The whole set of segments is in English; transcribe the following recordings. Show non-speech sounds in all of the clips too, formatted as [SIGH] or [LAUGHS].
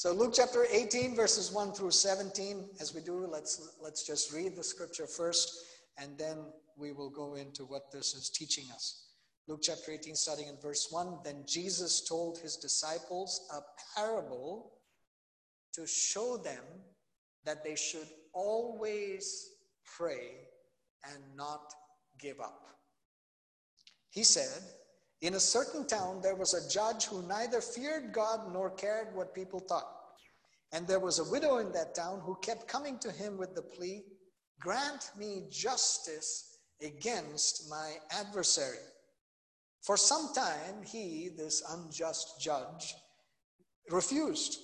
So Luke chapter 18, verses 1 through 17. As we do, let's let's just read the scripture first, and then we will go into what this is teaching us. Luke chapter 18, starting in verse 1. Then Jesus told his disciples a parable to show them that they should always pray and not give up. He said, In a certain town there was a judge who neither feared God nor cared what people thought. And there was a widow in that town who kept coming to him with the plea, Grant me justice against my adversary. For some time, he, this unjust judge, refused.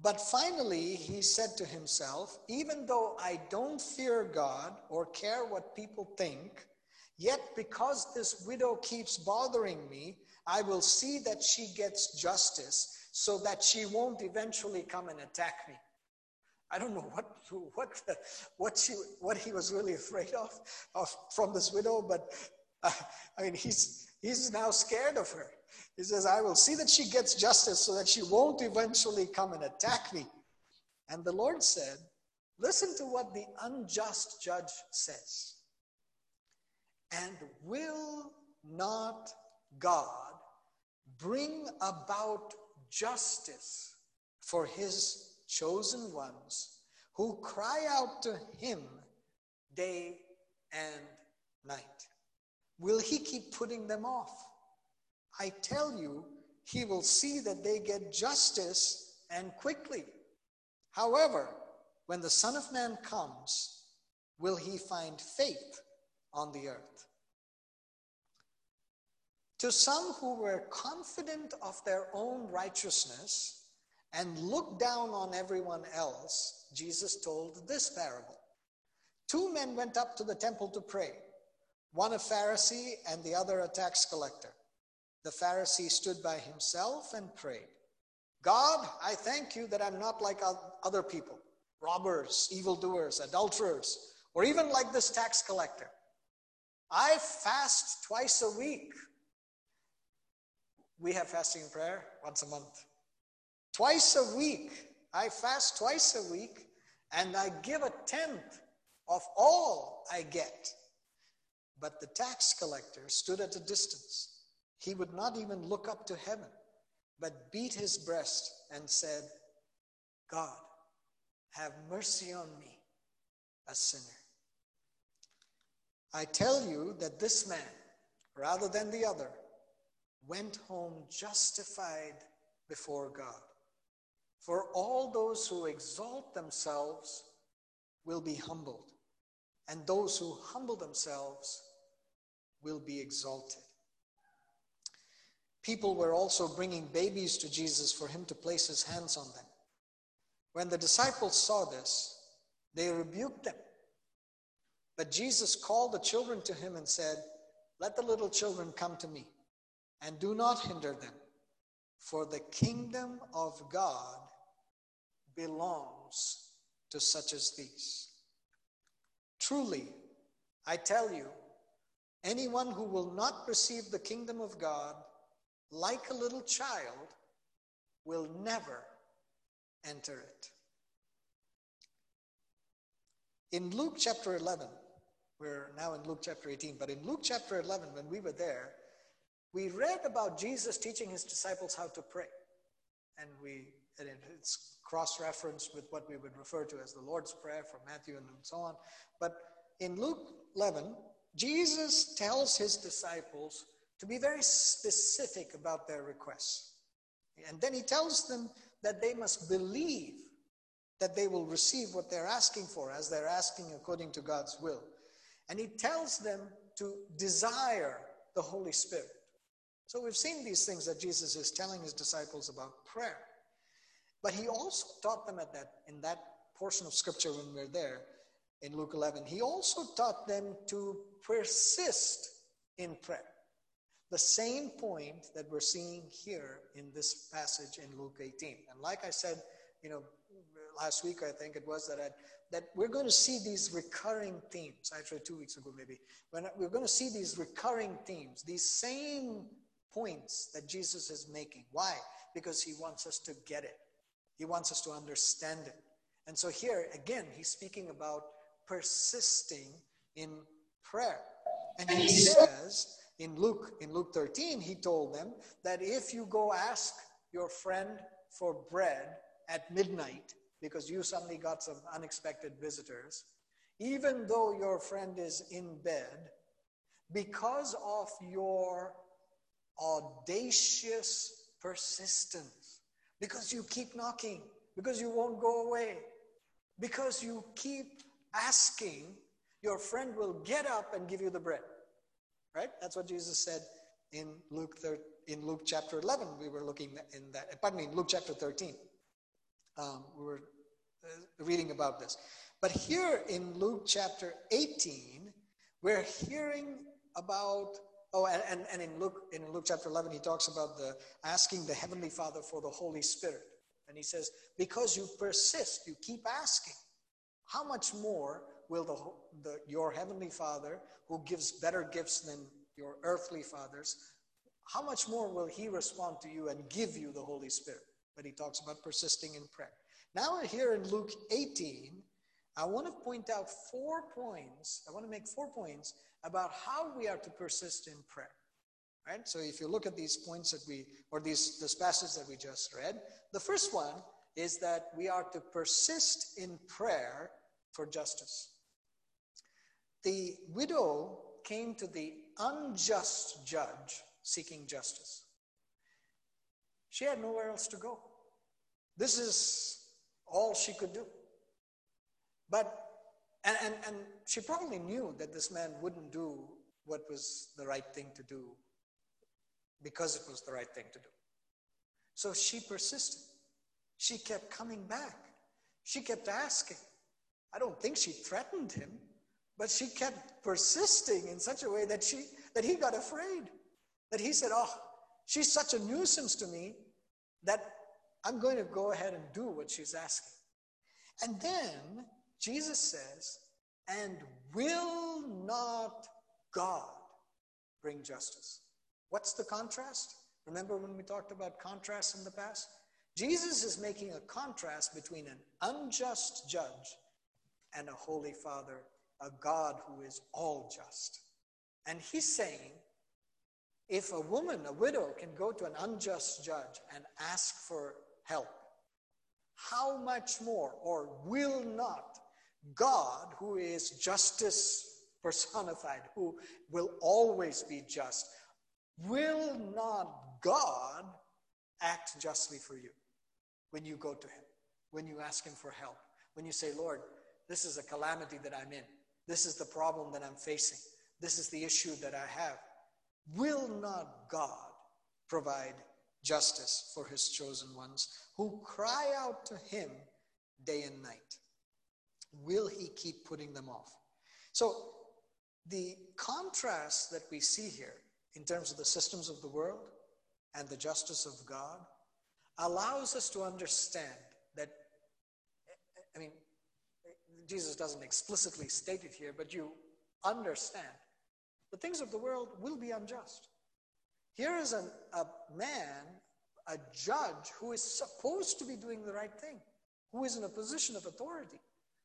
But finally, he said to himself, Even though I don't fear God or care what people think, yet because this widow keeps bothering me, I will see that she gets justice so that she won't eventually come and attack me. I don't know what what what she what he was really afraid of, of from this widow, but uh, I mean he's he's now scared of her. He says, "I will see that she gets justice, so that she won't eventually come and attack me." And the Lord said, "Listen to what the unjust judge says. And will not God bring about justice for his chosen ones who cry out to him day and night. Will he keep putting them off? I tell you, he will see that they get justice and quickly. However, when the Son of Man comes, will he find faith on the earth? To some who were confident of their own righteousness and looked down on everyone else, Jesus told this parable. Two men went up to the temple to pray, one a Pharisee and the other a tax collector. The Pharisee stood by himself and prayed, God, I thank you that I'm not like other people, robbers, evildoers, adulterers, or even like this tax collector. I fast twice a week we have fasting and prayer once a month. Twice a week, I fast twice a week and I give a tenth of all I get. But the tax collector stood at a distance. He would not even look up to heaven, but beat his breast and said, God, have mercy on me, a sinner. I tell you that this man, rather than the other, went home justified before God. For all those who exalt themselves will be humbled, and those who humble themselves will be exalted. People were also bringing babies to Jesus for him to place his hands on them. When the disciples saw this, they rebuked them. But Jesus called the children to him and said, Let the little children come to me and do not hinder them, for the kingdom of God belongs to such as these. Truly, I tell you, anyone who will not receive the kingdom of God like a little child will never enter it. In Luke chapter 11, we're now in Luke chapter 18, but in Luke chapter 11, when we were there, we read about Jesus teaching his disciples how to pray. And we and it's cross-referenced with what we would refer to as the Lord's Prayer from Matthew and so on. But in Luke 11, Jesus tells his disciples to be very specific about their requests. And then he tells them that they must believe that they will receive what they're asking for as they're asking according to God's will. And he tells them to desire the Holy Spirit. So we've seen these things that Jesus is telling his disciples about prayer. But he also taught them at that in that portion of scripture when we're there in Luke 11. He also taught them to persist in prayer. The same point that we're seeing here in this passage in Luke 18. And like I said, you know, last week I think it was that I, that we're going to see these recurring themes. Actually, two weeks ago maybe, when we're going to see these recurring themes, these same points that Jesus is making. Why? Because he wants us to get it, he wants us to understand it. And so here, again, he's speaking about persisting in prayer. And he says in Luke, in Luke 13, he told them that if you go ask your friend for bread at midnight, because you suddenly got some unexpected visitors, even though your friend is in bed, because of your audacious persistence, because you keep knocking, because you won't go away, because you keep asking, your friend will get up and give you the bread. Right? That's what Jesus said in Luke 13, in Luke chapter 11. We were looking in that, pardon me, Luke chapter 13. Um, we were Uh, reading about this. But here in Luke chapter 18, we're hearing about, oh, and, and, and in, Luke, in Luke chapter 11, he talks about the asking the Heavenly Father for the Holy Spirit. And he says, because you persist, you keep asking, how much more will the, the, your Heavenly Father, who gives better gifts than your earthly fathers, how much more will He respond to you and give you the Holy Spirit? But He talks about persisting in prayer. Now, here in Luke 18, I want to point out four points. I want to make four points about how we are to persist in prayer. Right? So if you look at these points that we, or these this passage that we just read, the first one is that we are to persist in prayer for justice. The widow came to the unjust judge seeking justice. She had nowhere else to go. This is all she could do. But, and, and, and she probably knew that this man wouldn't do what was the right thing to do because it was the right thing to do. So she persisted. She kept coming back. She kept asking. I don't think she threatened him, but she kept persisting in such a way that she that he got afraid. That he said, "Oh, she's such a nuisance to me that I'm going to go ahead and do what she's asking." And then Jesus says, "And will not God bring justice?" What's the contrast? Remember when we talked about contrast in the past? Jesus is making a contrast between an unjust judge and a holy Father, a God who is all just. And he's saying, if a woman, a widow, can go to an unjust judge and ask for help, how much more, or will not, God, who is justice personified, who will always be just, Will not God act justly for you when you go to Him, when you ask Him for help, when you say, Lord, this is a calamity that I'm in, this is the problem that I'm facing, this is the issue that I have? Will not God provide justice for His chosen ones who cry out to Him day and night? Will He keep putting them off? So, the contrast that we see here in terms of the systems of the world and the justice of God allows us to understand that, I mean, Jesus doesn't explicitly state it here, but you understand the things of the world will be unjust. Here is a, a man, a judge, who is supposed to be doing the right thing, who is in a position of authority,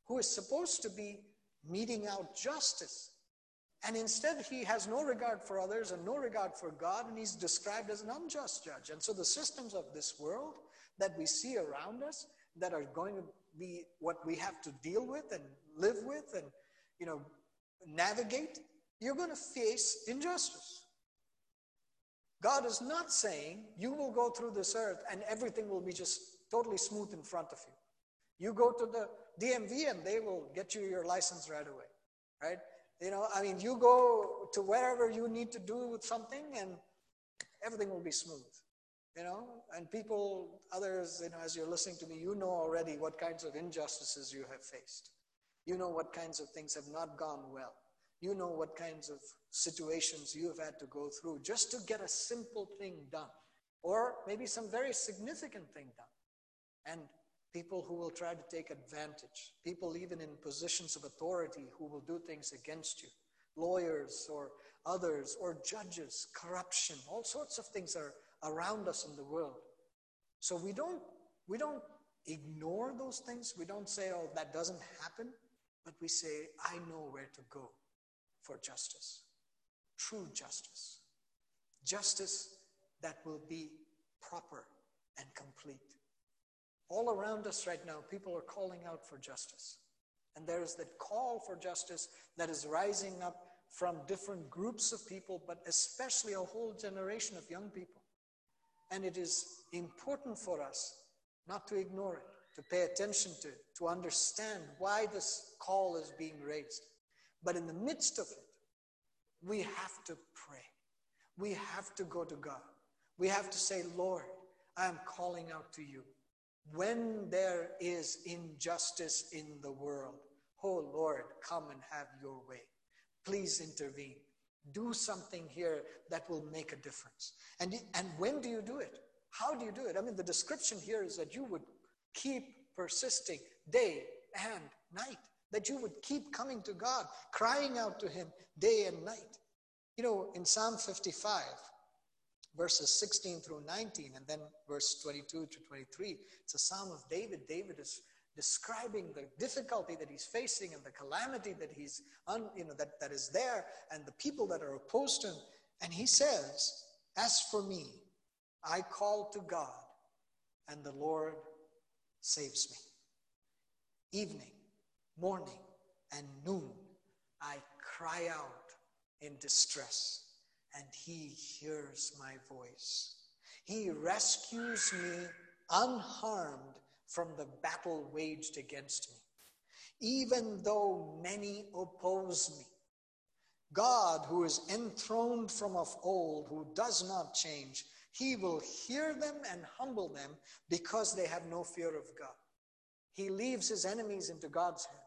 who is supposed to be meting out justice. And instead, he has no regard for others and no regard for God, and he's described as an unjust judge. And so, the systems of this world that we see around us that are going to be what we have to deal with and live with and, you know, navigate, you're going to face injustice. God is not saying you will go through this earth and everything will be just totally smooth in front of you. You go to the DMV and they will get you your license right away, right? You know, I mean, you go to wherever you need to do with something and everything will be smooth. You know, and people, others, you know, as you're listening to me, you know already what kinds of injustices you have faced. You know what kinds of things have not gone well. You know what kinds of situations you have had to go through just to get a simple thing done, or maybe some very significant thing done. And people who will try to take advantage, people even in positions of authority who will do things against you, lawyers or others or judges, corruption, all sorts of things are around us in the world. So we don't we don't ignore those things. We don't say, oh, that doesn't happen, but we say, I know where to go for justice. True justice. Justice that will be proper and complete. All around us right now, people are calling out for justice. And there is that call for justice that is rising up from different groups of people, but especially a whole generation of young people. And it is important for us not to ignore it, to pay attention to it, to understand why this call is being raised. But in the midst of it, we have to pray. We have to go to God. We have to say, Lord, I am calling out to you. When there is injustice in the world, oh Lord, come and have your way. Please intervene. Do something here that will make a difference. And, and when do you do it? How do you do it? I mean, the description here is that you would keep persisting day and night, that you would keep coming to God, crying out to Him day and night. You know, in Psalm 55, verses 16 through 19, and then verse 22 to 23. It's a psalm of David. David is describing the difficulty that he's facing and the calamity that he's un, you know that, that is there and the people that are opposed to him. And he says, As for me, I call to God, and the Lord saves me. Evening, morning, and noon, I cry out in distress and he hears my voice. He rescues me unharmed from the battle waged against me, even though many oppose me. God, who is enthroned from of old, who does not change, he will hear them and humble them because they have no fear of God. He leaves his enemies into God's hands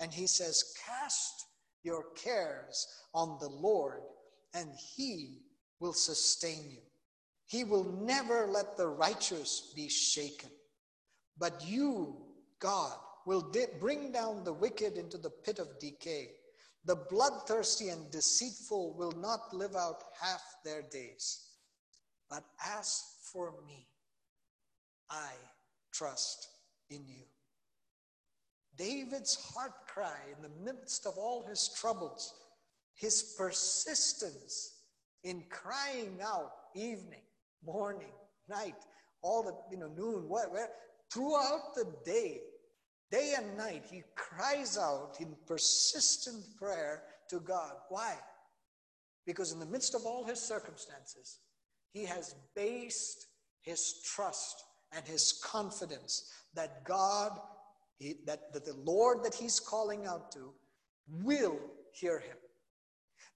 and he says, Cast your cares on the Lord and he will sustain you. He will never let the righteous be shaken. But you, God, will bring down the wicked into the pit of decay. The bloodthirsty and deceitful will not live out half their days. But as for me, I trust in you. David's heart cry in the midst of all his troubles his persistence in crying out evening, morning, night, all the, you know, noon, what, where, throughout the day, day and night, he cries out in persistent prayer to God. Why? Because in the midst of all his circumstances, he has based his trust and his confidence that God, he, that, that the Lord that he's calling out to will hear him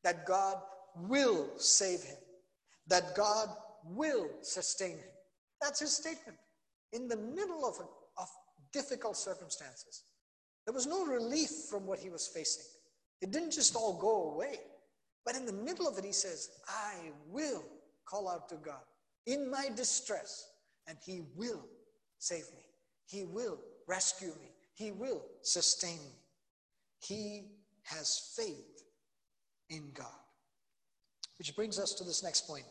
that God will save him, that God will sustain him. That's his statement. In the middle of, of difficult circumstances, there was no relief from what he was facing. It didn't just all go away. But in the middle of it, he says, I will call out to God in my distress, and he will save me. He will rescue me. He will sustain me. He has faith in God. Which brings us to this next point.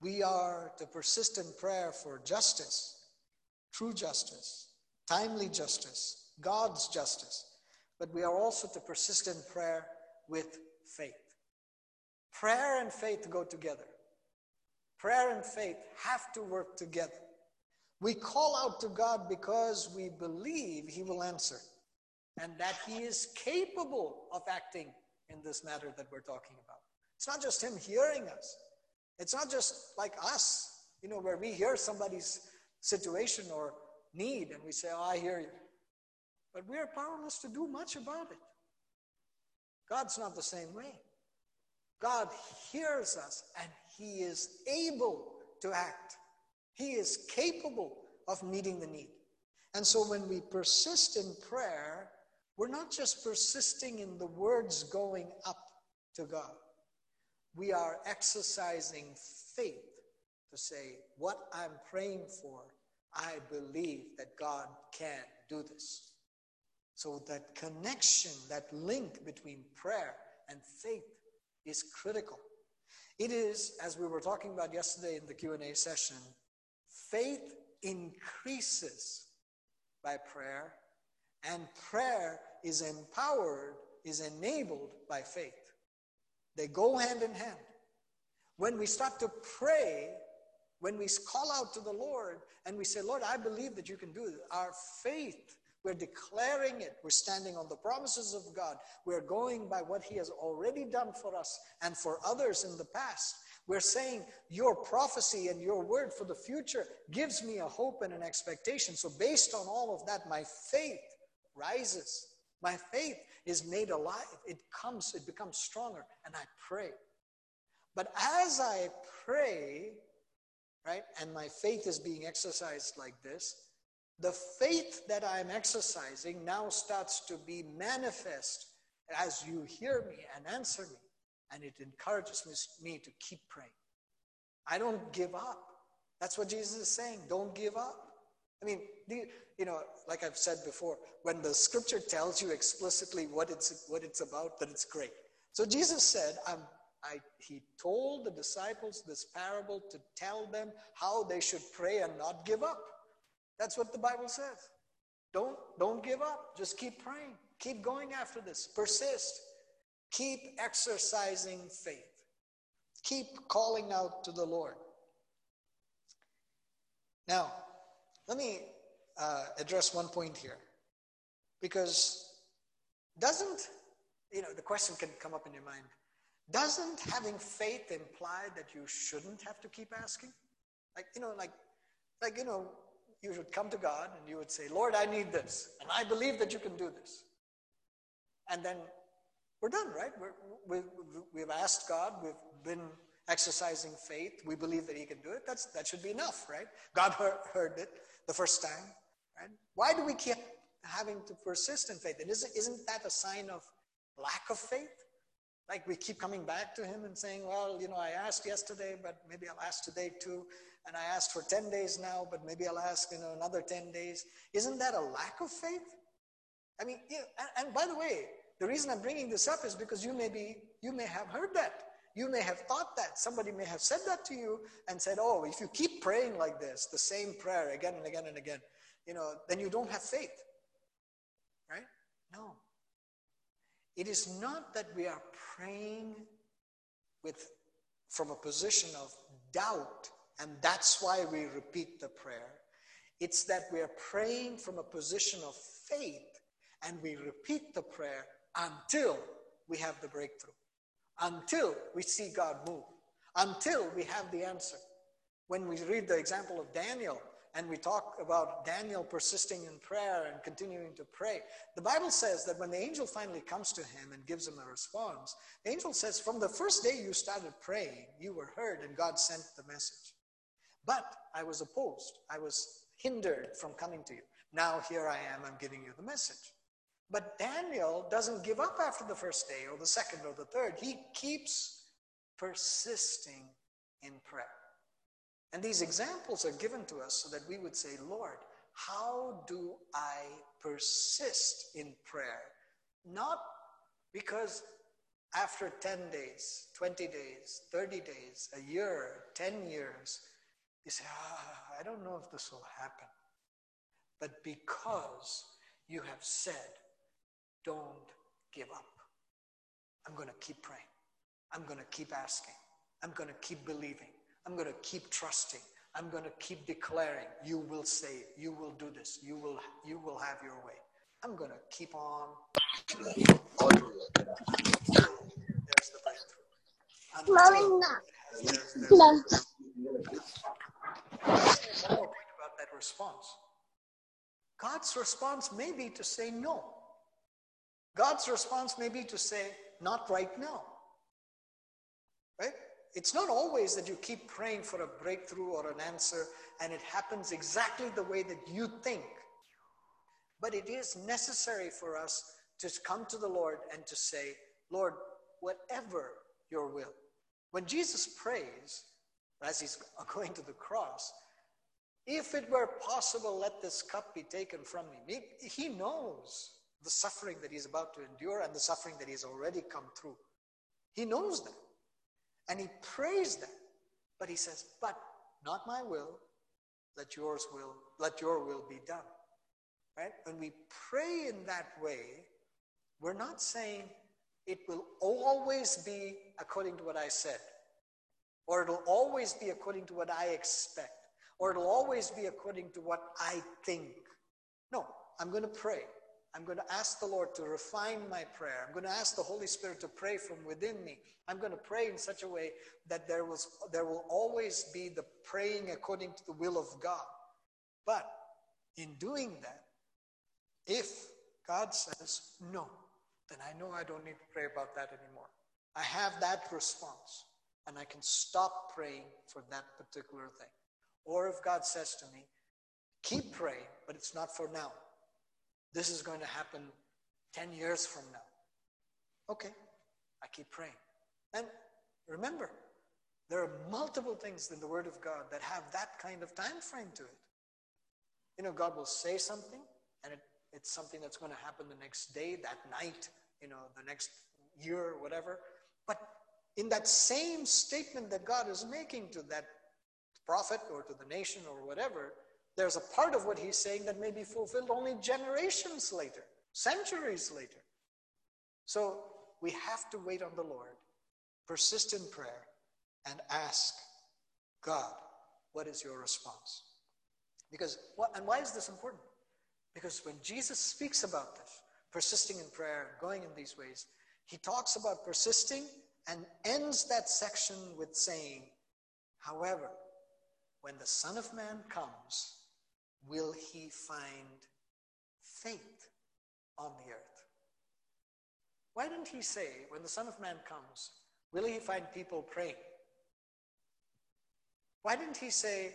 We are to persist in prayer for justice, true justice, timely justice, God's justice, but we are also to persist in prayer with faith. Prayer and faith go together. Prayer and faith have to work together. We call out to God because we believe He will answer and that He is capable of acting in this matter that we're talking about. It's not just Him hearing us, it's not just like us, you know, where we hear somebody's situation or need and we say, Oh, I hear you. But we are powerless to do much about it. God's not the same way. God hears us and He is able to act. He is capable of meeting the need. And so when we persist in prayer, we're not just persisting in the words going up to God. We are exercising faith to say, What I'm praying for, I believe that God can do this. So that connection, that link between prayer and faith is critical. It is, as we were talking about yesterday in the Q&A session, faith increases by prayer, and prayer is empowered, is enabled by faith. They go hand in hand. When we start to pray, when we call out to the Lord and we say, Lord, I believe that you can do it, our faith, we're declaring it. We're standing on the promises of God. We're going by what He has already done for us and for others in the past. We're saying your prophecy and your word for the future gives me a hope and an expectation. So, based on all of that, my faith rises. My faith is made alive. It comes, it becomes stronger, and I pray. But as I pray, right, and my faith is being exercised like this, the faith that I'm exercising now starts to be manifest as you hear me and answer me. And it encourages me to keep praying. I don't give up. That's what Jesus is saying. Don't give up. I mean, you know, like I've said before, when the scripture tells you explicitly what it's, what it's about, that it's great. So Jesus said, I'm, I, he told the disciples this parable to tell them how they should pray and not give up. That's what the Bible says. Don't, don't give up. Just keep praying. Keep going after this. Persist. Keep exercising faith. Keep calling out to the Lord. Now, let me uh, address one point here. Because doesn't, you know, the question can come up in your mind doesn't having faith imply that you shouldn't have to keep asking? Like, you know, like, like, you know, you should come to God and you would say, Lord, I need this, and I believe that you can do this. And then we're done, right? we have asked God, we've been exercising faith, we believe that He can do it. That's, that should be enough, right? God heard, heard it the first time, right? Why do we keep having to persist in faith? And isn't, isn't that a sign of lack of faith? Like we keep coming back to Him and saying, well, you know, I asked yesterday, but maybe I'll ask today too and I asked for 10 days now, but maybe I'll ask in another 10 days. Isn't that a lack of faith? I mean, you know, and, and by the way, the reason I'm bringing this up is because you may be, you may have heard that. You may have thought that. Somebody may have said that to you and said, oh, if you keep praying like this, the same prayer again and again and again, you know, then you don't have faith. Right? No. It is not that we are praying with from a position of doubt and that's why we repeat the prayer. It's that we are praying from a position of faith and we repeat the prayer until we have the breakthrough, until we see God move, until we have the answer. When we read the example of Daniel and we talk about Daniel persisting in prayer and continuing to pray, the Bible says that when the angel finally comes to him and gives him a response, the angel says, From the first day you started praying, you were heard and God sent the message. But I was opposed. I was hindered from coming to you. Now here I am, I'm giving you the message. But Daniel doesn't give up after the first day or the second or the third. He keeps persisting in prayer. And these examples are given to us so that we would say, Lord, how do I persist in prayer? Not because after 10 days, 20 days, 30 days, a year, 10 years, you say, ah, I don't know if this will happen. But because you have said, don't give up, I'm going to keep praying. I'm going to keep asking. I'm going to keep believing. I'm going to keep trusting. I'm going to keep declaring, you will save, you will do this, you will, you will have your way. I'm going to keep on. There's the breakthrough. Mommy, no. One more point about that response. God's response may be to say no. God's response may be to say, not right now. Right? It's not always that you keep praying for a breakthrough or an answer and it happens exactly the way that you think. But it is necessary for us to come to the Lord and to say, Lord, whatever your will. When Jesus prays, as he's [LAUGHS] going to the cross, if it were possible, let this cup be taken from me. He knows the suffering that he's about to endure and the suffering that he's already come through. He knows that. And he prays that. But he says, But not my will, let yours will, let your will be done. Right? When we pray in that way, we're not saying it will always be according to what I said, or it'll always be according to what I expect, or it'll always be according to what I think. No, I'm going to pray. I'm going to ask the Lord to refine my prayer. I'm going to ask the Holy Spirit to pray from within me. I'm going to pray in such a way that there, was, there will always be the praying according to the will of God. But in doing that, if God says no, then I know I don't need to pray about that anymore. I have that response and I can stop praying for that particular thing. Or if God says to me, keep praying, but it's not for now. This is going to happen 10 years from now. Okay, I keep praying. And remember, there are multiple things in the Word of God that have that kind of time frame to it. You know, God will say something, and it, it's something that's going to happen the next day, that night, you know, the next year, whatever. But in that same statement that God is making to that prophet or to the nation or whatever, there's a part of what he's saying that may be fulfilled only generations later, centuries later. So we have to wait on the Lord, persist in prayer, and ask God, what is your response? Because, and why is this important? Because when Jesus speaks about this, persisting in prayer, going in these ways, he talks about persisting and ends that section with saying, however, when the Son of Man comes, will he find faith on the earth? Why didn't he say, when the Son of Man comes, will he find people praying? Why didn't he say,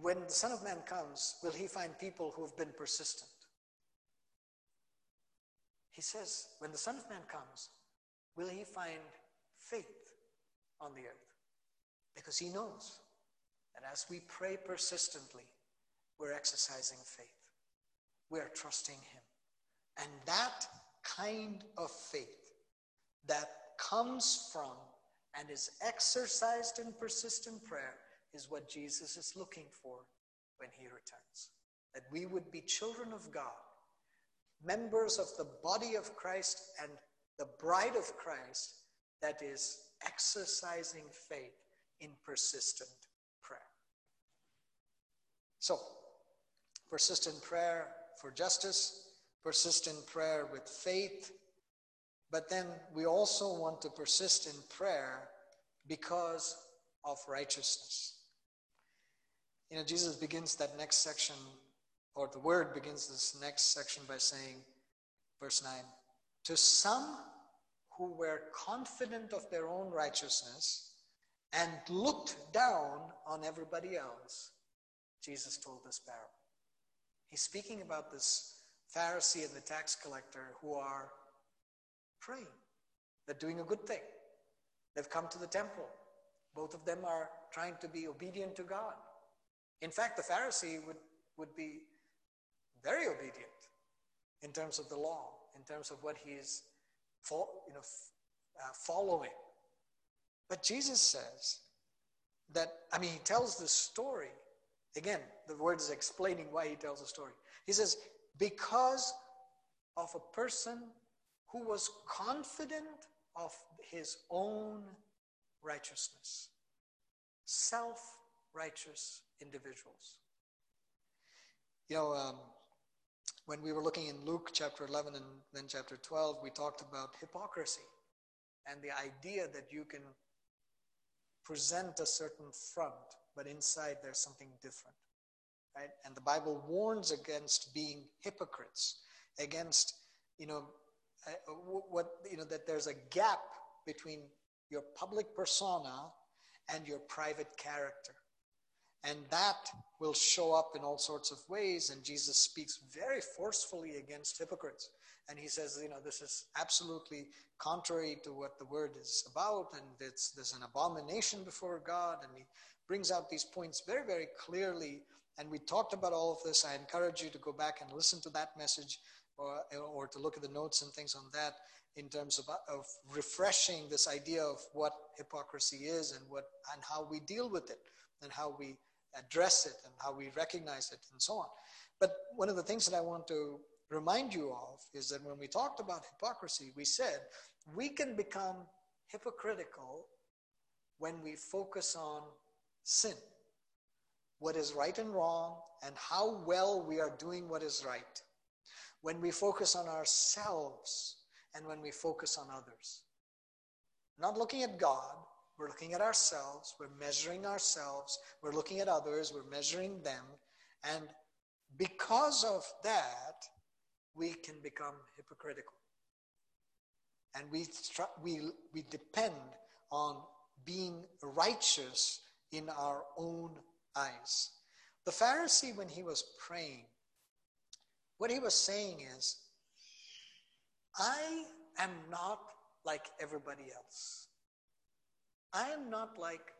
when the Son of Man comes, will he find people who have been persistent? He says, when the Son of Man comes, will he find faith on the earth? Because he knows that as we pray persistently, we're exercising faith. We're trusting Him. And that kind of faith that comes from and is exercised in persistent prayer is what Jesus is looking for when He returns. That we would be children of God, members of the body of Christ and the bride of Christ that is exercising faith in persistent prayer. So, persistent prayer for justice, persistent prayer with faith, but then we also want to persist in prayer because of righteousness. You know, Jesus begins that next section, or the word begins this next section by saying, verse 9, to some who were confident of their own righteousness and looked down on everybody else, Jesus told this parable. He's speaking about this Pharisee and the tax collector who are praying. They're doing a good thing. They've come to the temple. Both of them are trying to be obedient to God. In fact, the Pharisee would, would be very obedient in terms of the law, in terms of what he is you know, uh, following. But Jesus says that, I mean, he tells this story Again, the word is explaining why he tells a story. He says, because of a person who was confident of his own righteousness, self righteous individuals. You know, um, when we were looking in Luke chapter 11 and then chapter 12, we talked about hypocrisy and the idea that you can present a certain front but inside there's something different. Right? And the Bible warns against being hypocrites, against, you know, uh, what, you know, that there's a gap between your public persona and your private character. And that will show up in all sorts of ways. And Jesus speaks very forcefully against hypocrites. And he says, you know, this is absolutely contrary to what the word is about. And it's, there's an abomination before God. And he brings out these points very, very clearly. And we talked about all of this. I encourage you to go back and listen to that message or, or to look at the notes and things on that in terms of, of refreshing this idea of what hypocrisy is and what and how we deal with it and how we address it and how we recognize it and so on. But one of the things that I want to remind you of is that when we talked about hypocrisy, we said we can become hypocritical when we focus on sin, what is right and wrong, and how well we are doing what is right. When we focus on ourselves and when we focus on others. Not looking at God, we're looking at ourselves, we're measuring ourselves, we're looking at others, we're measuring them. And because of that, we can become hypocritical. And we, we, we depend on being righteous in our own eyes. The Pharisee, when he was praying, what he was saying is, I am not like everybody else. I am not like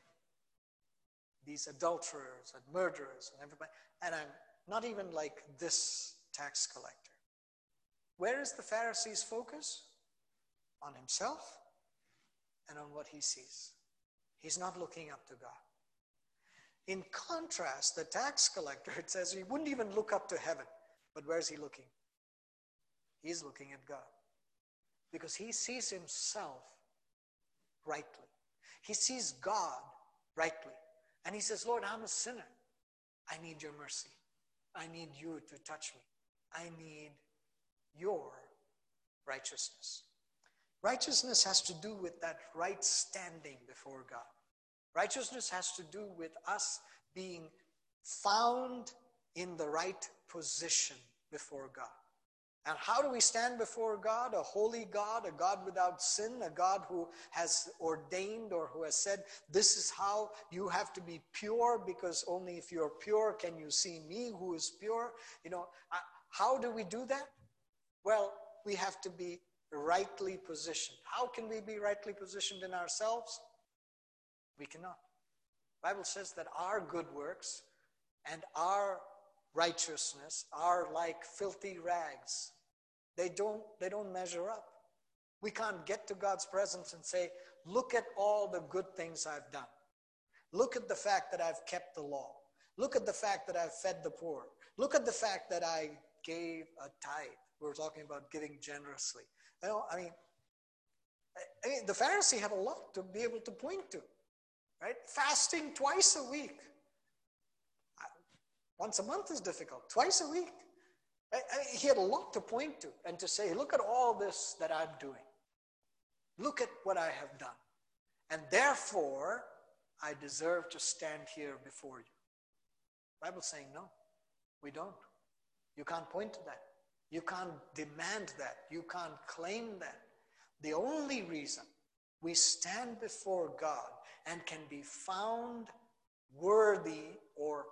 these adulterers and murderers and everybody, and I'm not even like this tax collector. Where is the Pharisee's focus? On himself and on what he sees. He's not looking up to God. In contrast, the tax collector, it says he wouldn't even look up to heaven. But where's he looking? He's looking at God because he sees himself rightly. He sees God rightly. And he says, Lord, I'm a sinner. I need your mercy. I need you to touch me. I need your righteousness. Righteousness has to do with that right standing before God. Righteousness has to do with us being found in the right position before God. And how do we stand before God? A holy God, a God without sin, a God who has ordained or who has said, This is how you have to be pure because only if you're pure can you see me who is pure. You know, how do we do that? Well, we have to be rightly positioned. How can we be rightly positioned in ourselves? We cannot. Bible says that our good works and our righteousness are like filthy rags. They don't, they don't measure up. We can't get to God's presence and say, Look at all the good things I've done. Look at the fact that I've kept the law. Look at the fact that I've fed the poor. Look at the fact that I gave a tithe. We're talking about giving generously. You know, I mean, I mean, the Pharisee had a lot to be able to point to, right? Fasting twice a week. Once a month is difficult. Twice a week. He had a lot to point to and to say, look at all this that I'm doing. Look at what I have done. And therefore, I deserve to stand here before you. Bible's saying, no, we don't. You can't point to that. You can't demand that. You can't claim that. The only reason we stand before God and can be found worthy or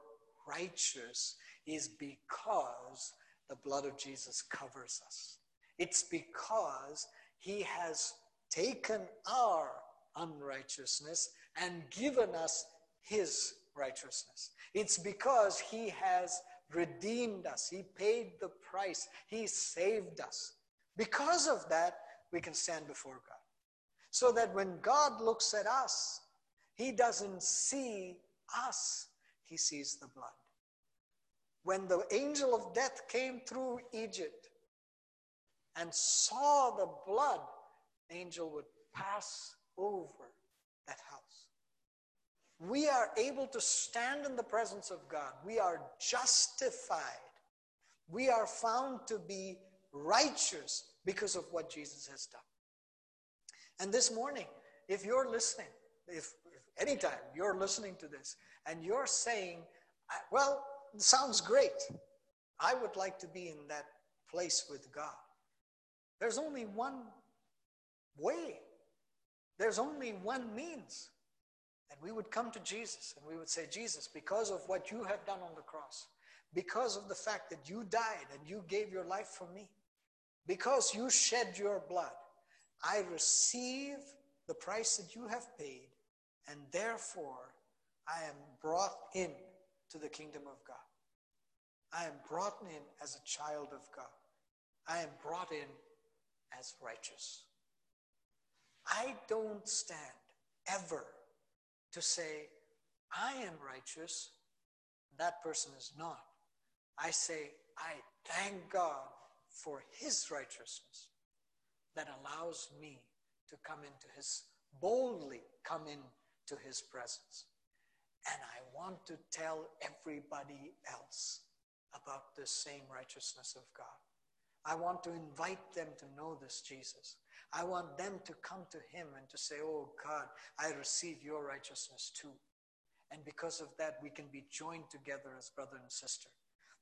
righteous is because the blood of Jesus covers us. It's because he has taken our unrighteousness and given us his righteousness. It's because he has redeemed us, he paid the price, he saved us. Because of that, we can stand before God. So that when God looks at us, he doesn't see us, he sees the blood. When the angel of death came through Egypt and saw the blood, the angel would pass over that house. We are able to stand in the presence of God. We are justified. We are found to be righteous because of what Jesus has done. And this morning, if you're listening, if, if anytime you're listening to this and you're saying, well, sounds great. I would like to be in that place with God. There's only one way, there's only one means. And we would come to Jesus and we would say, Jesus, because of what you have done on the cross, because of the fact that you died and you gave your life for me, because you shed your blood, I receive the price that you have paid, and therefore I am brought in to the kingdom of God. I am brought in as a child of God. I am brought in as righteous. I don't stand ever to say, I am righteous, that person is not. I say, I thank God for his righteousness that allows me to come into his, boldly come into his presence. And I want to tell everybody else about this same righteousness of God. I want to invite them to know this Jesus. I want them to come to him and to say, Oh God, I receive your righteousness too. And because of that, we can be joined together as brother and sister.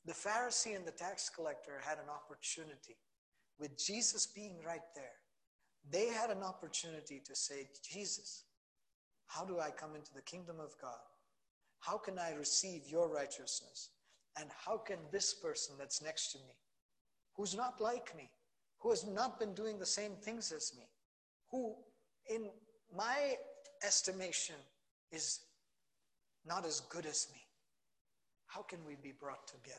The Pharisee and the tax collector had an opportunity with Jesus being right there. They had an opportunity to say, Jesus, how do I come into the kingdom of God? How can I receive your righteousness? And how can this person that's next to me, who's not like me, who has not been doing the same things as me, who, in my estimation, is not as good as me, how can we be brought together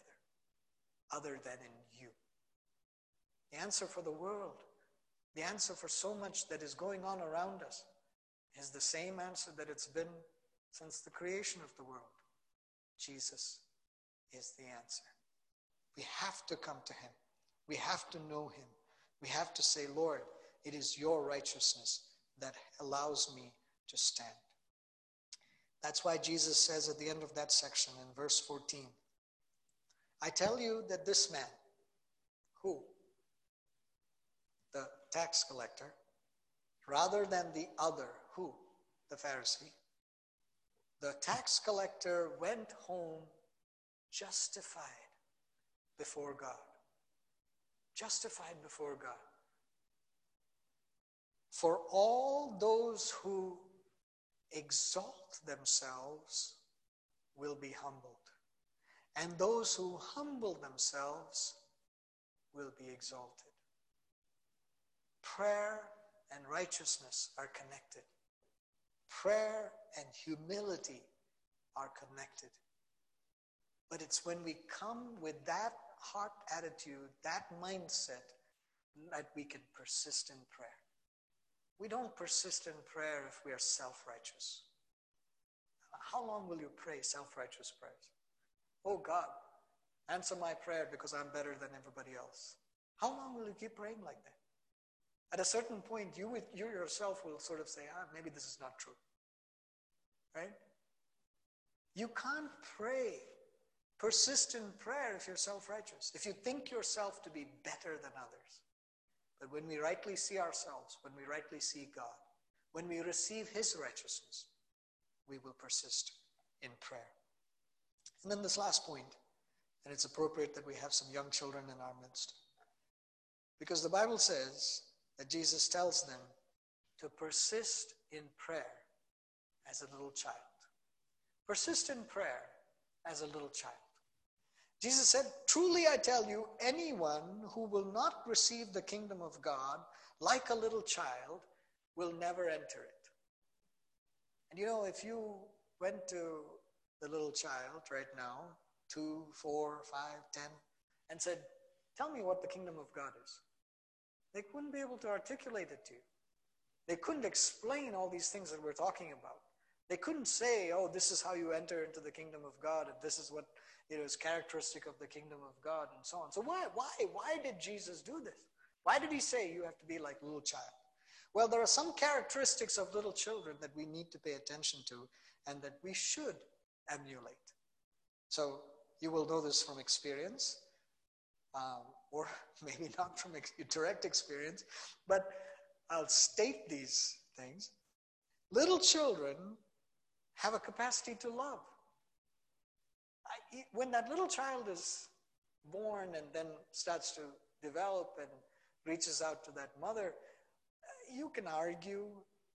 other than in you? The answer for the world, the answer for so much that is going on around us, is the same answer that it's been since the creation of the world. Jesus is the answer. We have to come to him. We have to know him. We have to say, Lord, it is your righteousness that allows me to stand. That's why Jesus says at the end of that section in verse 14, I tell you that this man, who? Tax collector, rather than the other, who? The Pharisee. The tax collector went home justified before God. Justified before God. For all those who exalt themselves will be humbled, and those who humble themselves will be exalted. Prayer and righteousness are connected. Prayer and humility are connected. But it's when we come with that heart attitude, that mindset, that we can persist in prayer. We don't persist in prayer if we are self righteous. How long will you pray self righteous prayers? Oh God, answer my prayer because I'm better than everybody else. How long will you keep praying like that? At a certain point, you, you yourself will sort of say, ah, maybe this is not true. Right? You can't pray Persist in prayer if you're self righteous, if you think yourself to be better than others. But when we rightly see ourselves, when we rightly see God, when we receive His righteousness, we will persist in prayer. And then this last point, and it's appropriate that we have some young children in our midst. Because the Bible says that Jesus tells them to persist in prayer as a little child. Persist in prayer as a little child. Jesus said, Truly I tell you, anyone who will not receive the kingdom of God like a little child will never enter it. And you know, if you went to the little child right now, two, four, five, ten, and said, Tell me what the kingdom of God is, they wouldn't be able to articulate it to you. They couldn't explain all these things that we're talking about. They couldn't say, oh, this is how you enter into the kingdom of God, and this is what you know, is characteristic of the kingdom of God, and so on. So why, why, why did Jesus do this? Why did he say you have to be like little child? Well, there are some characteristics of little children that we need to pay attention to and that we should emulate. So you will know this from experience, um, or [LAUGHS] maybe not from ex- direct experience, but I'll state these things. Little children have a capacity to love. I, when that little child is born and then starts to develop and reaches out to that mother, uh, you can argue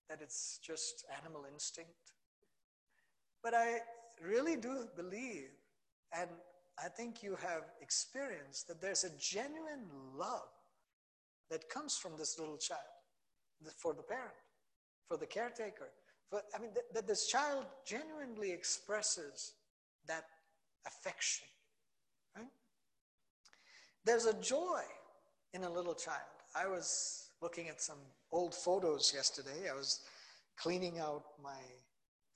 that it's just animal instinct. But I really do believe, and I think you have experienced, that there's a genuine love that comes from this little child for the parent, for the caretaker, but I mean, that, that this child genuinely expresses that affection. Right? There's a joy in a little child. I was looking at some old photos yesterday. I was cleaning out my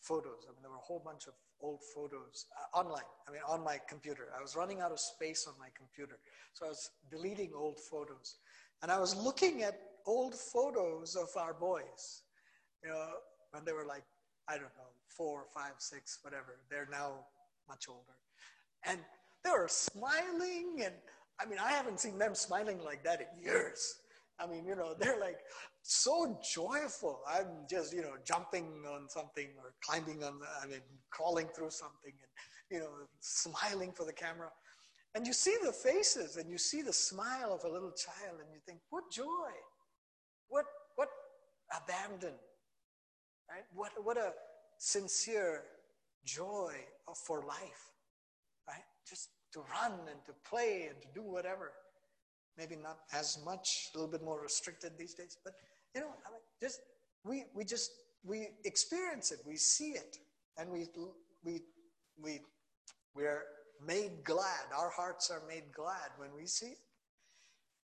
photos. I mean, there were a whole bunch of old photos uh, online. I mean, on my computer. I was running out of space on my computer. So I was deleting old photos. And I was looking at old photos of our boys, you know, when they were like, I don't know, four, five, six, whatever. They're now much older. And they were smiling. And I mean, I haven't seen them smiling like that in years. I mean, you know, they're like so joyful. I'm just, you know, jumping on something or climbing on, I mean, crawling through something and, you know, smiling for the camera. And you see the faces and you see the smile of a little child and you think, what joy, what, what abandon, right? What, what a sincere joy for life, right? Just to run and to play and to do whatever. Maybe not as much, a little bit more restricted these days, but you know, I mean, just we we just we experience it, we see it, and we we we we are made glad. Our hearts are made glad when we see it.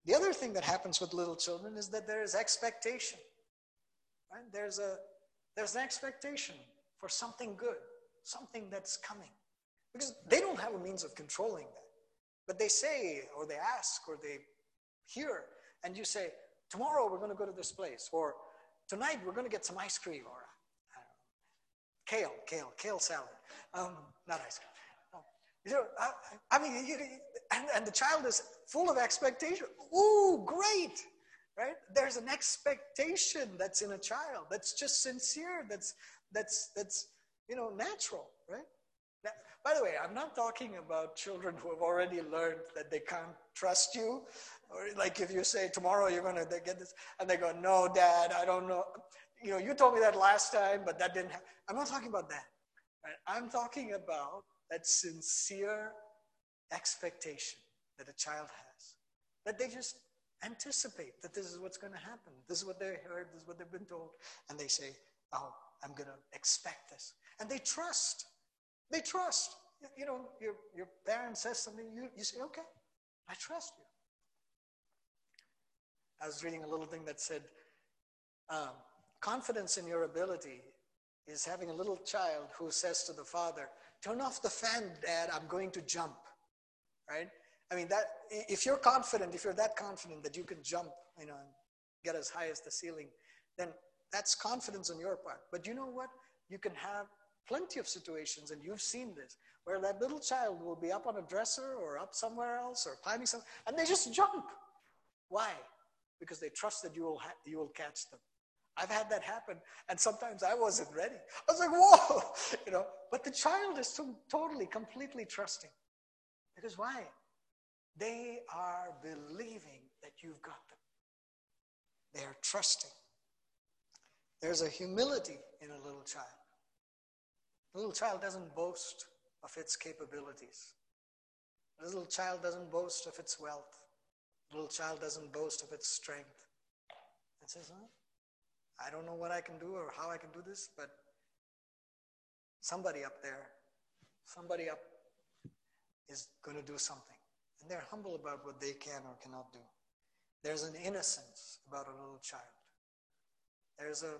The other thing that happens with little children is that there is expectation. Right? There's a there's an expectation for something good, something that's coming. Because they don't have a means of controlling that. But they say, or they ask, or they hear, and you say, tomorrow we're going to go to this place, or tonight we're going to get some ice cream, or kale, kale, kale salad. Um, not ice cream. You know, I, I mean, you, and, and the child is full of expectation. Ooh, great, right? There's an expectation that's in a child that's just sincere, that's, that's, that's you know, natural, right? By the way, I'm not talking about children who have already learned that they can't trust you. Or like if you say tomorrow you're to get this, and they go, no, dad, I don't know. You know, you told me that last time, but that didn't happen. I'm not talking about that. Right? I'm talking about that sincere expectation that a child has, that they just anticipate that this is what's going to happen. This is what they heard, this is what they've been told. And they say, Oh, I'm going to expect this. And they trust. They trust. You know, your, your parent says something, you, you say, Okay, I trust you. I was reading a little thing that said, um, confidence in your ability is having a little child who says to the father, Turn off the fan, Dad, I'm going to jump. Right? I mean, that if you're confident, if you're that confident that you can jump, you know, get as high as the ceiling, then that's confidence on your part. But you know what? You can have plenty of situations, and you've seen this, where that little child will be up on a dresser or up somewhere else or climbing something, and they just jump. Why? Because they trust that you will, ha- you will catch them. I've had that happen, and sometimes I wasn't ready. I was like, whoa, [LAUGHS] you know. But the child is so totally, completely trusting. Because why? They are believing that you've got them. They are trusting. There's a humility in a little child. A little child doesn't boast of its capabilities. A little child doesn't boast of its wealth. Little child doesn't boast of its strength. It says, huh? I don't know what I can do or how I can do this, but somebody up there, somebody up is going to do something. And they're humble about what they can or cannot do. There's an innocence about a little child. There's a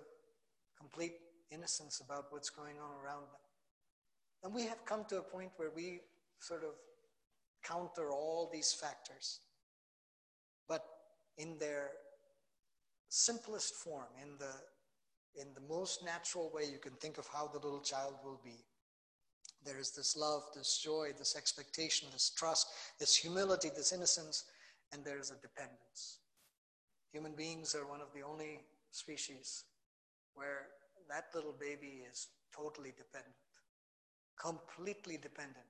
complete innocence about what's going on around them. And we have come to a point where we sort of counter all these factors. In their simplest form, in the, in the most natural way you can think of how the little child will be. There is this love, this joy, this expectation, this trust, this humility, this innocence, and there is a dependence. Human beings are one of the only species where that little baby is totally dependent, completely dependent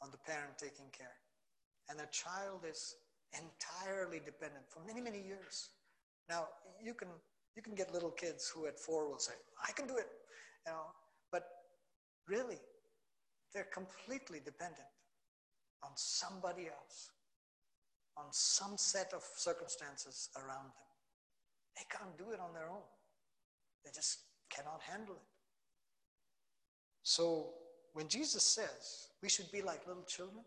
on the parent taking care. And a child is entirely dependent for many, many years. Now, you can, you can get little kids who at four will say, I can do it, you know, but really, they're completely dependent on somebody else, on some set of circumstances around them. They can't do it on their own. They just cannot handle it. So when Jesus says we should be like little children,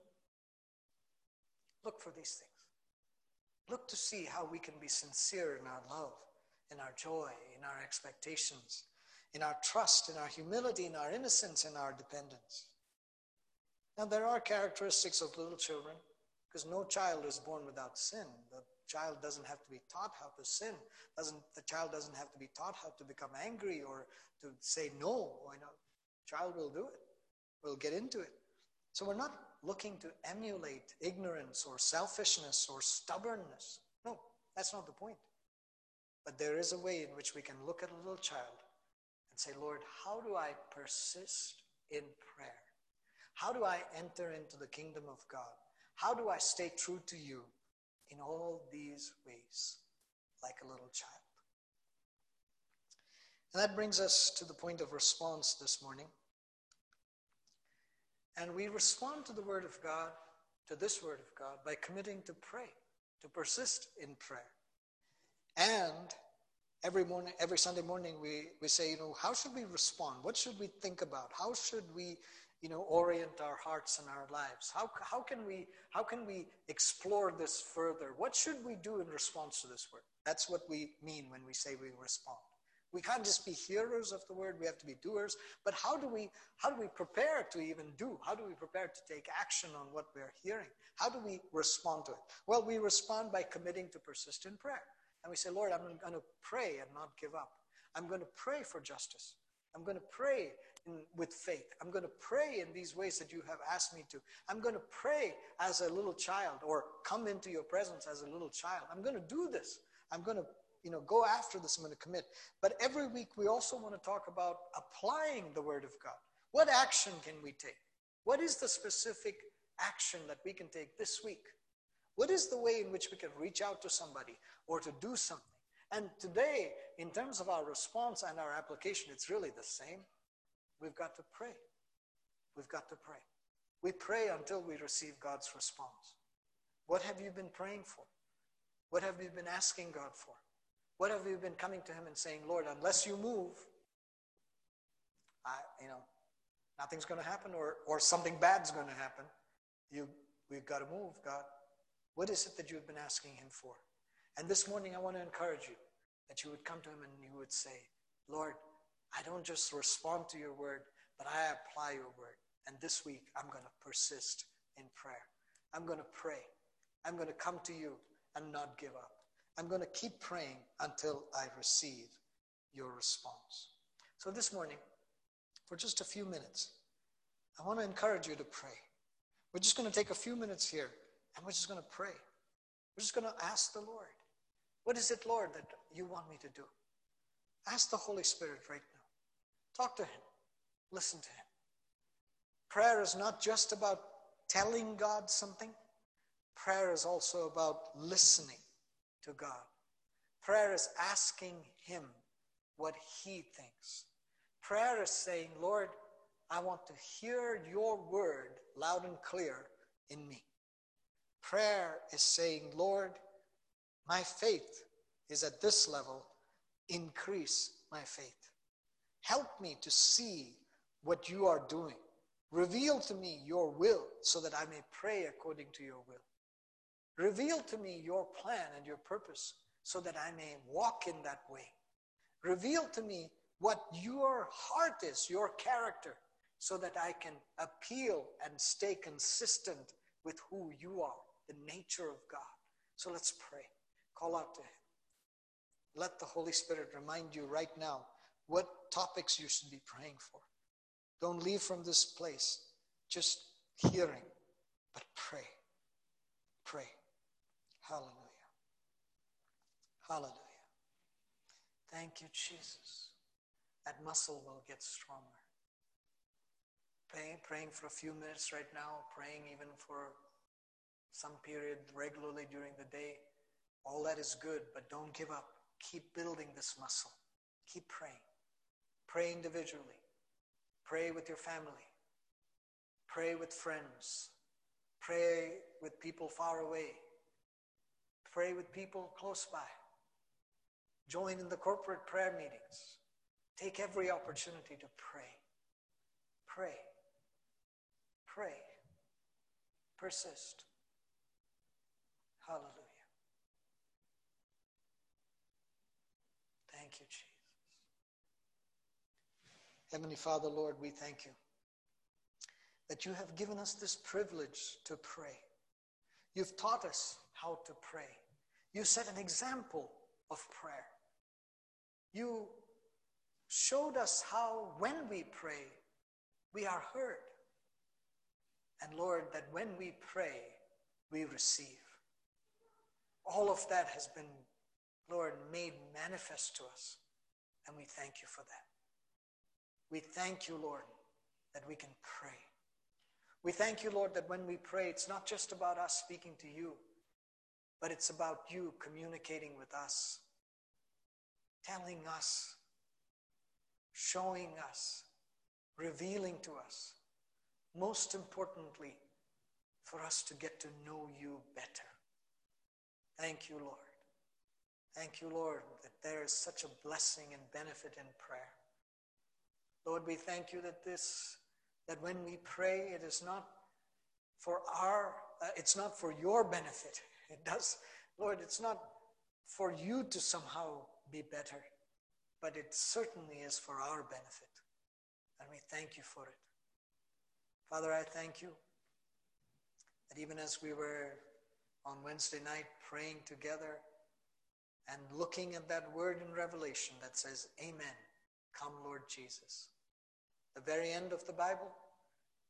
look for these things. Look to see how we can be sincere in our love, in our joy, in our expectations, in our trust, in our humility, in our innocence, in our dependence. Now, there are characteristics of little children because no child is born without sin. The child doesn't have to be taught how to sin. Doesn't the child doesn't have to be taught how to become angry or to say no. Why not? Child will do it. We'll get into it. So we're not looking to emulate ignorance or selfishness or stubbornness. No, that's not the point. But there is a way in which we can look at a little child and say, Lord, how do I persist in prayer? How do I enter into the kingdom of God? How do I stay true to you in all these ways, like a little child? And that brings us to the point of response this morning. And we respond to the Word of God, to this Word of God, by committing to pray, to persist in prayer. And every morning, every Sunday morning, we, we say, you know, how should we respond? What should we think about? How should we, you know, orient our hearts and our lives? How, how, can we, how can we explore this further? What should we do in response to this word? That's what we mean when we say we respond. We can't just be hearers of the word, we have to be doers. But how do we how do we prepare to even do? How do we prepare to take action on what we're hearing? How do we respond to it? Well, we respond by committing to persistent prayer. And we say, Lord, I'm going to pray and not give up. I'm going to pray for justice. I'm going to pray in, with faith. I'm going to pray in these ways that you have asked me to. I'm going to pray as a little child or come into your presence as a little child. I'm going to do this. I'm going to you know, go after this, I'm going to commit. But every week we also want to talk about applying the Word of God. What action can we take? What is the specific action that we can take this week? What is the way in which we can reach out to somebody or to do something? And today, in terms of our response and our application, it's really the same. We've got to pray. We've got to pray. We pray until we receive God's response. What have you been praying for? What have you been asking God for? What have you been coming to him and saying, Lord, unless you move, I, you know, nothing's going to happen or, or something bad's going to happen. You, we've got to move, God. What is it that you've been asking him for? And this morning, I want to encourage you that you would come to him and you would say, Lord, I don't just respond to your word, but I apply your word. And this week, I'm going to persist in prayer. I'm going to pray. I'm going to come to you and not give up. I'm going to keep praying until I receive your response. So this morning, for just a few minutes, I want to encourage you to pray. We're just going to take a few minutes here and we're just going to pray. We're just going to ask the Lord, What is it, Lord, that you want me to do? Ask the Holy Spirit right now. Talk to Him, listen to Him. Prayer is not just about telling God something, prayer is also about listening to God. Prayer is asking Him what He thinks. Prayer is saying, Lord, I want to hear your word loud and clear in me. Prayer is saying, Lord, my faith is at this level. Increase my faith. Help me to see what you are doing. Reveal to me your will so that I may pray according to your will. Reveal to me your plan and your purpose so that I may walk in that way. Reveal to me what your heart is, your character, so that I can appeal and stay consistent with who you are, the nature of God. So let's pray. Call out to Him. Let the Holy Spirit remind you right now what topics you should be praying for. Don't leave from this place just hearing, but pray. Pray. Hallelujah. Hallelujah. Thank you, Jesus. That muscle will get stronger. Praying, praying for a few minutes right now, praying even for some period regularly during the day. All that is good, but don't give up. Keep building this muscle. Keep praying. Pray individually. Pray with your family. Pray with friends. Pray with people far away. Pray with people close by. Join in the corporate prayer meetings. Take every opportunity to pray. Pray. Pray. Persist. Hallelujah. Thank you, Jesus. Heavenly Father, Lord, we thank you that you have given us this privilege to pray. You've taught us how to pray. You set an example of prayer. You showed us how, when we pray, we are heard. And Lord, that when we pray, we receive. All of that has been, Lord, made manifest to us. And we thank you for that. We thank you, Lord, that we can pray. We thank you, Lord, that when we pray, it's not just about us speaking to you, but it's about you communicating with us, telling us, showing us, revealing to us. Most importantly, for us to get to know you better. Thank you, Lord. Thank you, Lord, that there is such a blessing and benefit in prayer. Lord, we thank you that this, that when we pray, it is not for our, uh, it's not for your benefit. [LAUGHS] It does, Lord, it's not for you to somehow be better, but it certainly is for our benefit. And we thank you for it. Father, I thank you that even as we were on Wednesday night praying together and looking at that word in Revelation that says, Amen, come Lord Jesus. The very end of the Bible,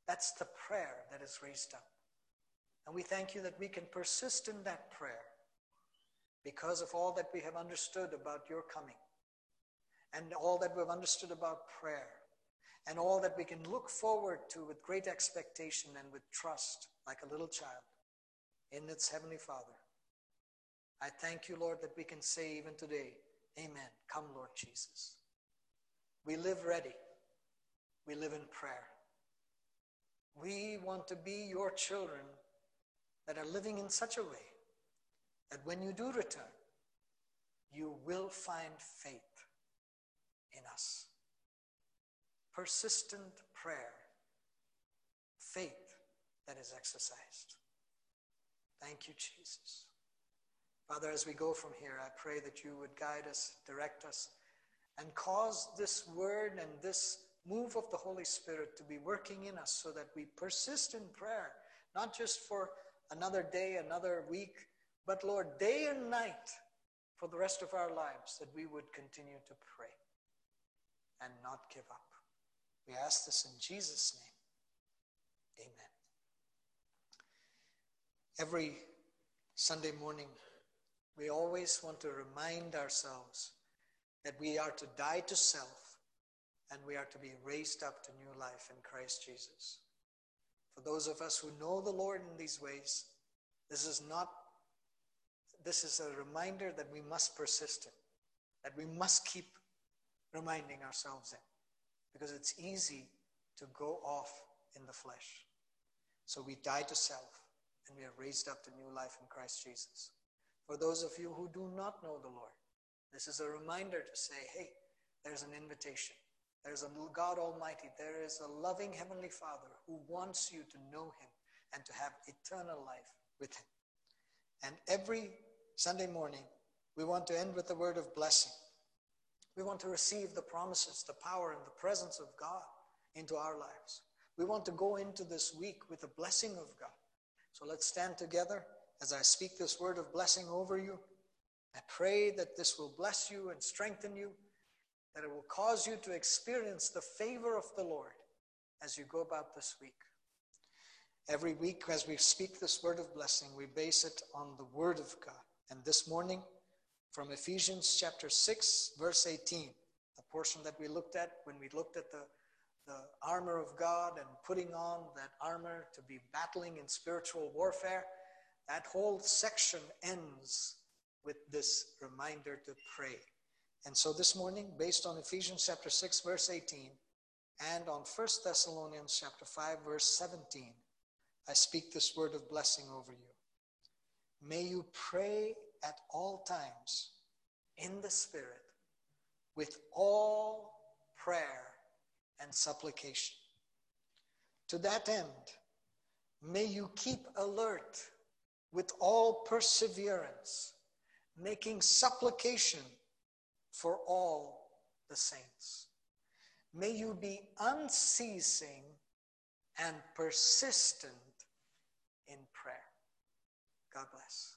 that's the prayer that is raised up. And we thank you that we can persist in that prayer because of all that we have understood about your coming and all that we've understood about prayer and all that we can look forward to with great expectation and with trust, like a little child, in its Heavenly Father. I thank you, Lord, that we can say even today, Amen. Come, Lord Jesus. We live ready. We live in prayer. We want to be your children that are living in such a way that when you do return, you will find faith in us persistent prayer, faith that is exercised. Thank you, Jesus. Father, as we go from here, I pray that you would guide us, direct us, and cause this word and this move of the Holy Spirit to be working in us so that we persist in prayer, not just for another day, another week, but Lord, day and night for the rest of our lives, that we would continue to pray and not give up. We ask this in Jesus' name. Amen. Every Sunday morning, we always want to remind ourselves that we are to die to self and we are to be raised up to new life in Christ Jesus. For those of us who know the Lord in these ways, this is not, this is a reminder that we must persist in, that we must keep reminding ourselves in because it's easy to go off in the flesh. So we die to self and we are raised up to new life in Christ Jesus. For those of you who do not know the Lord, this is a reminder to say, hey, there's an invitation. There's a God Almighty. There is a loving Heavenly Father who wants you to know Him and to have eternal life with Him. And every Sunday morning, we want to end with a word of blessing. We want to receive the promises, the power, and the presence of God into our lives. We want to go into this week with the blessing of God. So let's stand together as I speak this word of blessing over you. I pray that this will bless you and strengthen you, that it will cause you to experience the favor of the Lord as you go about this week. Every week, as we speak this word of blessing, we base it on the word of God. And this morning, from Ephesians chapter 6, verse 18, the portion that we looked at when we looked at the, the armor of God and putting on that armor to be battling in spiritual warfare. That whole section ends with this reminder to pray. And so this morning, based on Ephesians chapter 6, verse 18, and on 1 Thessalonians chapter 5, verse 17, I speak this word of blessing over you. May you pray at all times in the Spirit with all prayer and supplication. To that end, may you keep alert with all perseverance, making supplication for all the saints. May you be unceasing and persistent in prayer. God bless.